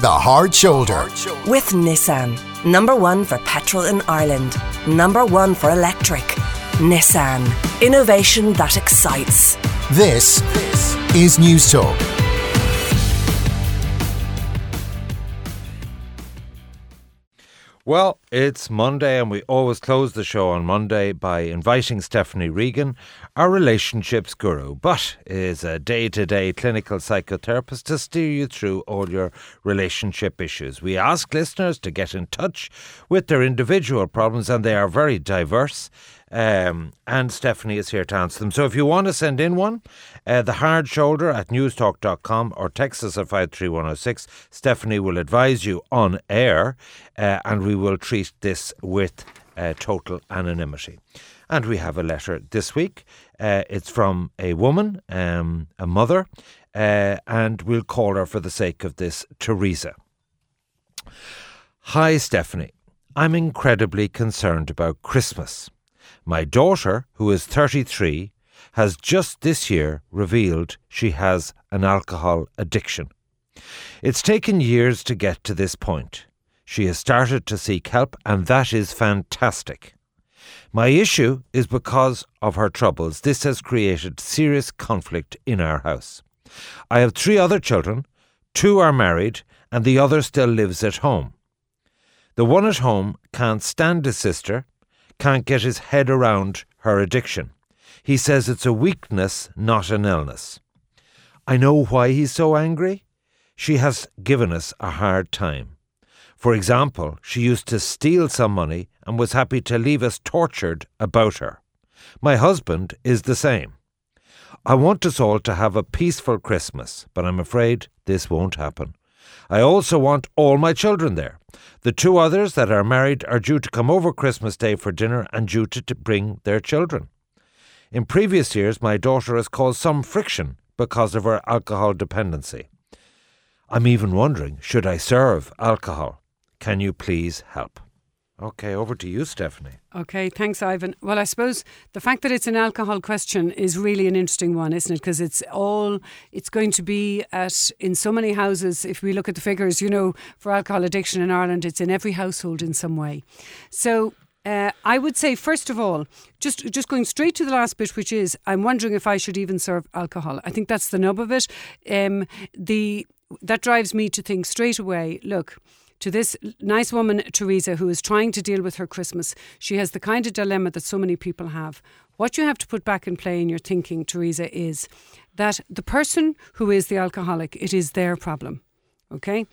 The Hard Shoulder. With Nissan. Number one for petrol in Ireland. Number one for electric. Nissan. Innovation that excites. This is Newstalk. Well, it's Monday, and we always close the show on Monday by inviting Stephanie Regan, our relationships guru, but is a day to day clinical psychotherapist to steer you through all your relationship issues. We ask listeners to get in touch with their individual problems, and they are very diverse. Um, and Stephanie is here to answer them. So if you want to send in one, uh, the hard shoulder at newstalk.com or text us at 53106. Stephanie will advise you on air uh, and we will treat this with uh, total anonymity. And we have a letter this week. Uh, it's from a woman, um, a mother, uh, and we'll call her for the sake of this Teresa. Hi, Stephanie. I'm incredibly concerned about Christmas. My daughter, who is 33, has just this year revealed she has an alcohol addiction. It's taken years to get to this point. She has started to seek help, and that is fantastic. My issue is because of her troubles, this has created serious conflict in our house. I have three other children, two are married, and the other still lives at home. The one at home can't stand his sister can't get his head around her addiction. He says it's a weakness, not an illness. I know why he's so angry. She has given us a hard time. For example, she used to steal some money and was happy to leave us tortured about her. My husband is the same. I want us all to have a peaceful Christmas, but I'm afraid this won't happen. I also want all my children there. The two others that are married are due to come over Christmas Day for dinner and due to, to bring their children. In previous years, my daughter has caused some friction because of her alcohol dependency. I'm even wondering should I serve alcohol? Can you please help? Okay, over to you, Stephanie. Okay, thanks, Ivan. Well, I suppose the fact that it's an alcohol question is really an interesting one, isn't it? Because it's all, it's going to be at, in so many houses, if we look at the figures, you know, for alcohol addiction in Ireland, it's in every household in some way. So, uh, I would say, first of all, just just going straight to the last bit, which is, I'm wondering if I should even serve alcohol. I think that's the nub of it. Um, the that drives me to think straight away. Look, to this nice woman, Teresa, who is trying to deal with her Christmas. She has the kind of dilemma that so many people have. What you have to put back in play in your thinking, Teresa, is that the person who is the alcoholic, it is their problem. Okay?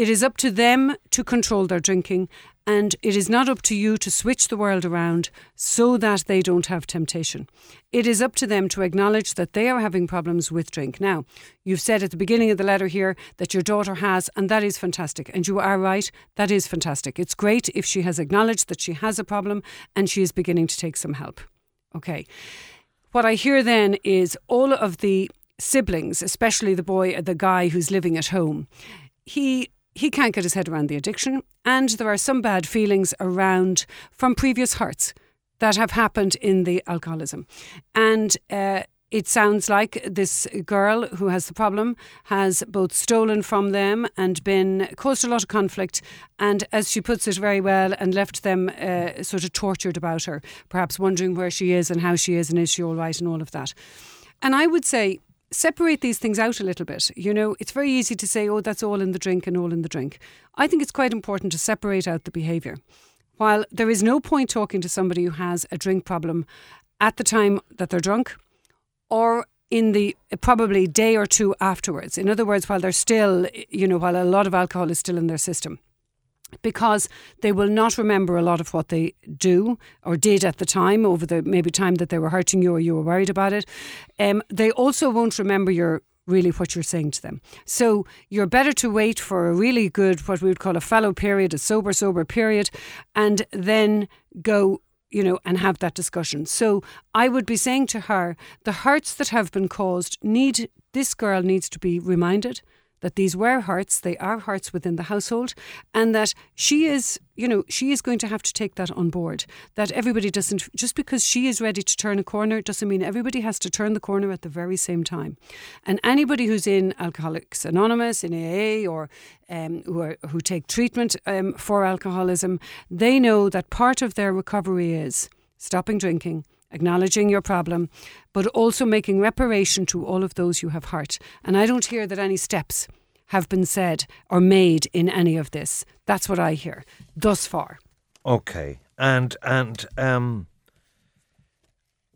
It is up to them to control their drinking, and it is not up to you to switch the world around so that they don't have temptation. It is up to them to acknowledge that they are having problems with drink. Now, you've said at the beginning of the letter here that your daughter has, and that is fantastic. And you are right, that is fantastic. It's great if she has acknowledged that she has a problem and she is beginning to take some help. Okay. What I hear then is all of the siblings, especially the boy, the guy who's living at home, he he can't get his head around the addiction, and there are some bad feelings around from previous hurts that have happened in the alcoholism. And uh, it sounds like this girl who has the problem has both stolen from them and been caused a lot of conflict, and as she puts it very well, and left them uh, sort of tortured about her, perhaps wondering where she is and how she is and is she all right and all of that. And I would say separate these things out a little bit. You know, it's very easy to say, oh, that's all in the drink and all in the drink. I think it's quite important to separate out the behaviour. While there is no point talking to somebody who has a drink problem at the time that they're drunk or in the probably day or two afterwards. In other words, while they're still, you know, while a lot of alcohol is still in their system because they will not remember a lot of what they do or did at the time over the maybe time that they were hurting you or you were worried about it. Um, they also won't remember your really what you're saying to them. So you're better to wait for a really good what we would call a fallow period, a sober sober period, and then go you know, and have that discussion. So I would be saying to her, the hurts that have been caused need this girl needs to be reminded that these were hearts, they are hearts within the household, and that she is, you know, she is going to have to take that on board. That everybody doesn't, just because she is ready to turn a corner, doesn't mean everybody has to turn the corner at the very same time. And anybody who's in Alcoholics Anonymous, in AA, or um, who, are, who take treatment um, for alcoholism, they know that part of their recovery is stopping drinking acknowledging your problem, but also making reparation to all of those you have hurt. And I don't hear that any steps have been said or made in any of this. That's what I hear thus far. Okay, and and um,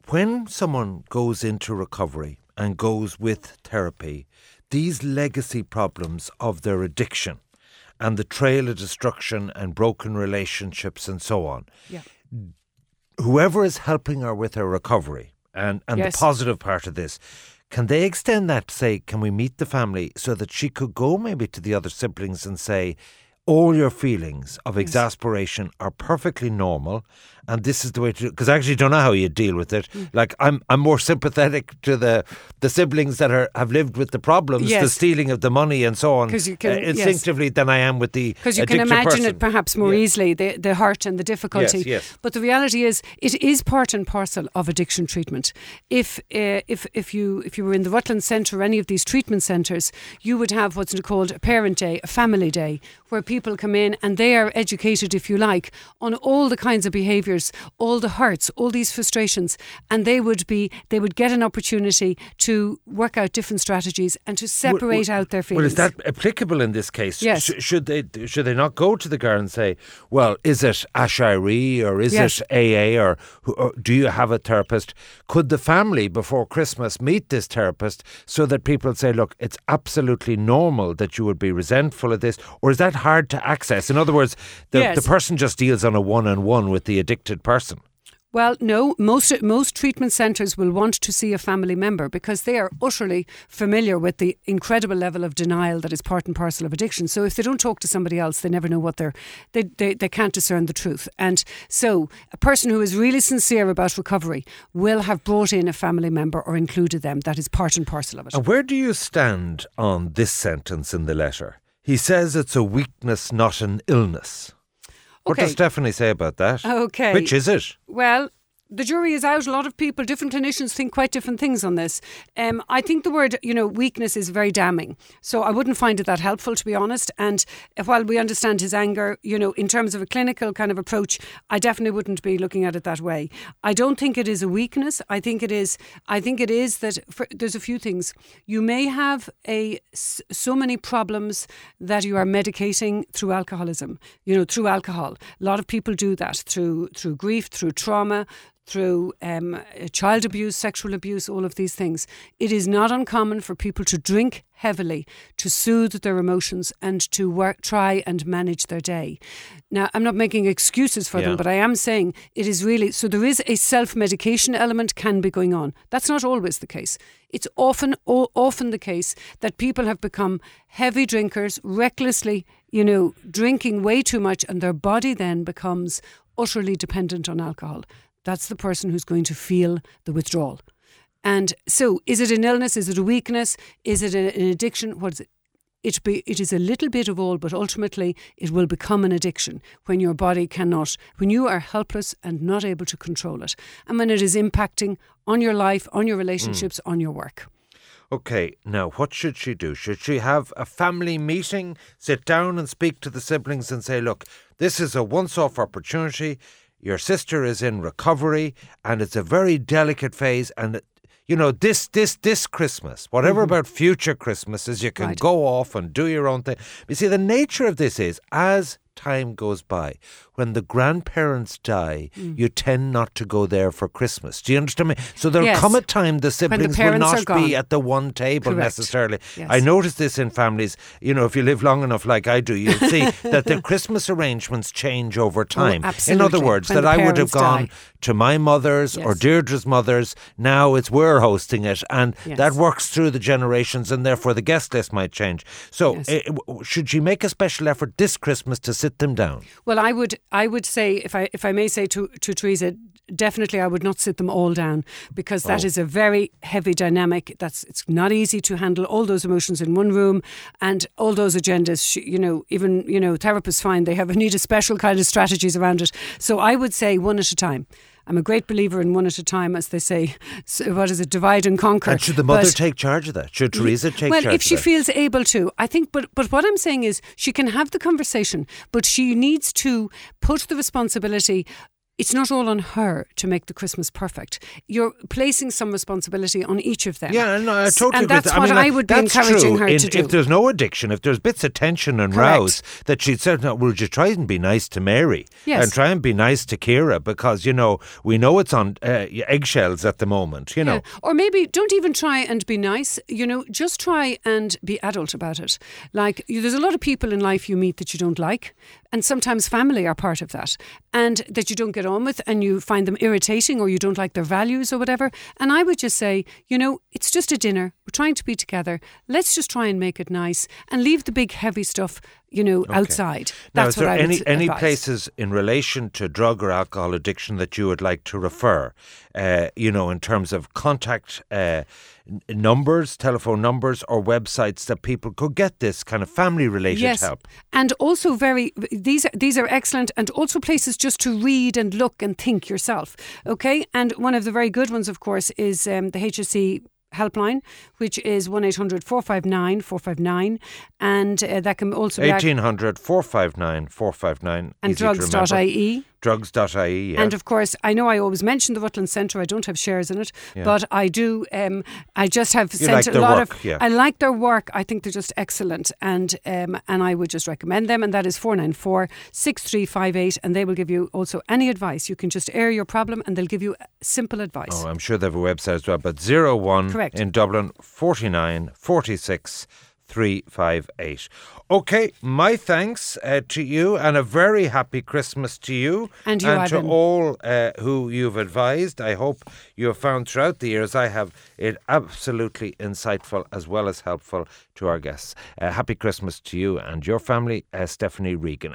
when someone goes into recovery and goes with therapy, these legacy problems of their addiction and the trail of destruction and broken relationships and so on. Yeah whoever is helping her with her recovery and, and Yes. the positive part of this, can they extend that to say, can we meet the family so that she could go maybe to the other siblings and say, all your feelings of exasperation are perfectly normal, and this is the way to do it. Because I actually don't know how you deal with it. Hmm. Like I'm, I'm more sympathetic to the the siblings that are have lived with the problems, the stealing of the money and so on, you can- uh, yes. instinctively than I am with the Because you can imagine person. it perhaps more Yeah. easily, the, the hurt and the difficulty. Yes, yes. But the reality is, it is part and parcel of addiction treatment. If uh, if if you if you were in the Rutland Centre or any of these treatment centres, you would have what's called a parent day, a family day, where people come in and they are educated, if you like, on all the kinds of behaviours, all the hurts, all these frustrations, and they would be they would get an opportunity to work out different strategies and to separate out their feelings. Well, is that applicable in this case? Yes. Sh- should they should they not go to the guard and say, "Well, is it Aiséirí or is Yes. it AA or, or do you have a therapist?" Could the family before Christmas meet this therapist so that people say, "Look, it's absolutely normal that you would be resentful of this," or is that hard to access? In other words, the, Yes. the person just deals on a one-on-one with the addicted person. Well, no, most most treatment centres will want to see a family member because they are utterly familiar with the incredible level of denial that is part and parcel of addiction. So if they don't talk to somebody else, they never know what they're they, they, they can't discern the truth. And so a person who is really sincere about recovery will have brought in a family member or included them. That is part and parcel of it. And where do you stand on this sentence in the letter? He says it's a weakness, not an illness. What Okay. does Stephanie say about that? Okay. Which is it? Well, the jury is out. A lot of people, different clinicians, think quite different things on this. Um, I think the word, you know, weakness is very damning. So I wouldn't find it that helpful, to be honest. And while we understand his anger, you know, in terms of a clinical kind of approach, I definitely wouldn't be looking at it that way. I don't think it is a weakness. I think it is. I think it is that for, there's a few things. You may have a so many problems that you are medicating through alcoholism. You know, through alcohol. A lot of people do that through through grief, through trauma, through um, uh, child abuse, sexual abuse, all of these things. It is not uncommon for people to drink heavily to soothe their emotions and to work, try and manage their day. Now, I'm not making excuses for Yeah. them, but I am saying it is really so. There is a self-medication element can be going on. That's not always the case. It's often o- often the case that people have become heavy drinkers, recklessly, you know, drinking way too much, and their body then becomes utterly dependent on alcohol. That's the person who's going to feel the withdrawal. And so, is it an illness? Is it a weakness? Is it an addiction? What is it? It, be, it is a little bit of all, but ultimately it will become an addiction when your body cannot, when you are helpless and not able to control it, and when it is impacting on your life, on your relationships, mm. on your work. Okay, now what should she do? Should she have a family meeting, sit down and speak to the siblings and say, look, this is a once off opportunity. Your sister is in recovery and it's a very delicate phase. And, you know, this, this, this Christmas, whatever mm-hmm. about future Christmases, you can Right. go off and do your own thing. You see, the nature of this is as time goes by, when the grandparents die, Mm. you tend not to go there for Christmas. Do you understand me? So there'll Yes. come a time the siblings will not be at the one table Correct. necessarily. Yes. I notice this in families. You know, if you live long enough, like I do, you'll see that the Christmas arrangements change over time. in other words, When that I would have gone die. to my mother's or Deirdre's mother's. Now it's we're hosting it, and Yes. that works through the generations, and therefore the guest list might change. So, Yes. eh, should she make a special effort this Christmas to sit them down? Well, I would, I would say, if I, if I may say to, to Teresa, definitely I would not sit them all down because that Oh. is a very heavy dynamic. That's it's not easy to handle all those emotions in one room and all those agendas. You know, even you know, therapists find they have need a special kind of strategies around it. So I would say one at a time. I'm a great believer in one at a time, as they say. So what is it? Divide and conquer. And should the mother But- take charge of that? Should mm, Teresa take well, charge if she feels able to, I think. But but what I'm saying is, she can have the conversation, but she needs to put the responsibility. It's not all on her to make the Christmas perfect. You're placing some responsibility on each of them. Yeah, no, I totally And agree that's that. what mean, I, would be encouraging true. her In- to do. If there's no addiction, if there's bits of tension and Correct. rows, that she'd say, no, will you try and be nice to Mary? Yes. And try and be nice to Kira because, you know, we know it's on uh, eggshells at the moment, you know. Yeah. Or maybe don't even try and be nice. You know, just try and be adult about it. Like, you, there's a lot of people in life you meet that you don't like, and sometimes family are part of that, and that you don't get on with, and you find them irritating, or you don't like their values or whatever. And I would just say, you know, it's just a dinner. We're trying to be together. Let's just try and make it nice, and leave the big heavy stuff, you know, outside. Now, That's is there what I any any advise. places in relation to drug or alcohol addiction that you would like to refer? Uh, you know, in terms of contact uh, n- numbers, telephone numbers, or websites that people could get this kind of family related yes. help. And also very these are these are excellent and also places just to read and look and think yourself. Okay? And one of the very good ones of course is um, the HSE helpline which is 1800 459 459 and uh, that can also be ac- 1800 459 459. and drugs.ie Drugs.ie, yeah. And of course, I know I always mention the Rutland Centre. I don't have shares in it, but I do. Um, I just have sent like a lot work, of. yeah. I like their work. I think they're just excellent, and um, and I would just recommend them. And that is 494 6358, and they will give you also any advice. You can just air your problem, and they'll give you simple advice. Oh, I'm sure they have a website as well, but 01 Correct. in Dublin 49 46 358. Okay, my thanks uh, to you and a very happy Christmas to you And you, to all uh, who you've advised. I hope you have found throughout the years I have it absolutely insightful as well as helpful to our guests. Uh, happy Christmas to you and your family, uh, Stephanie Regan.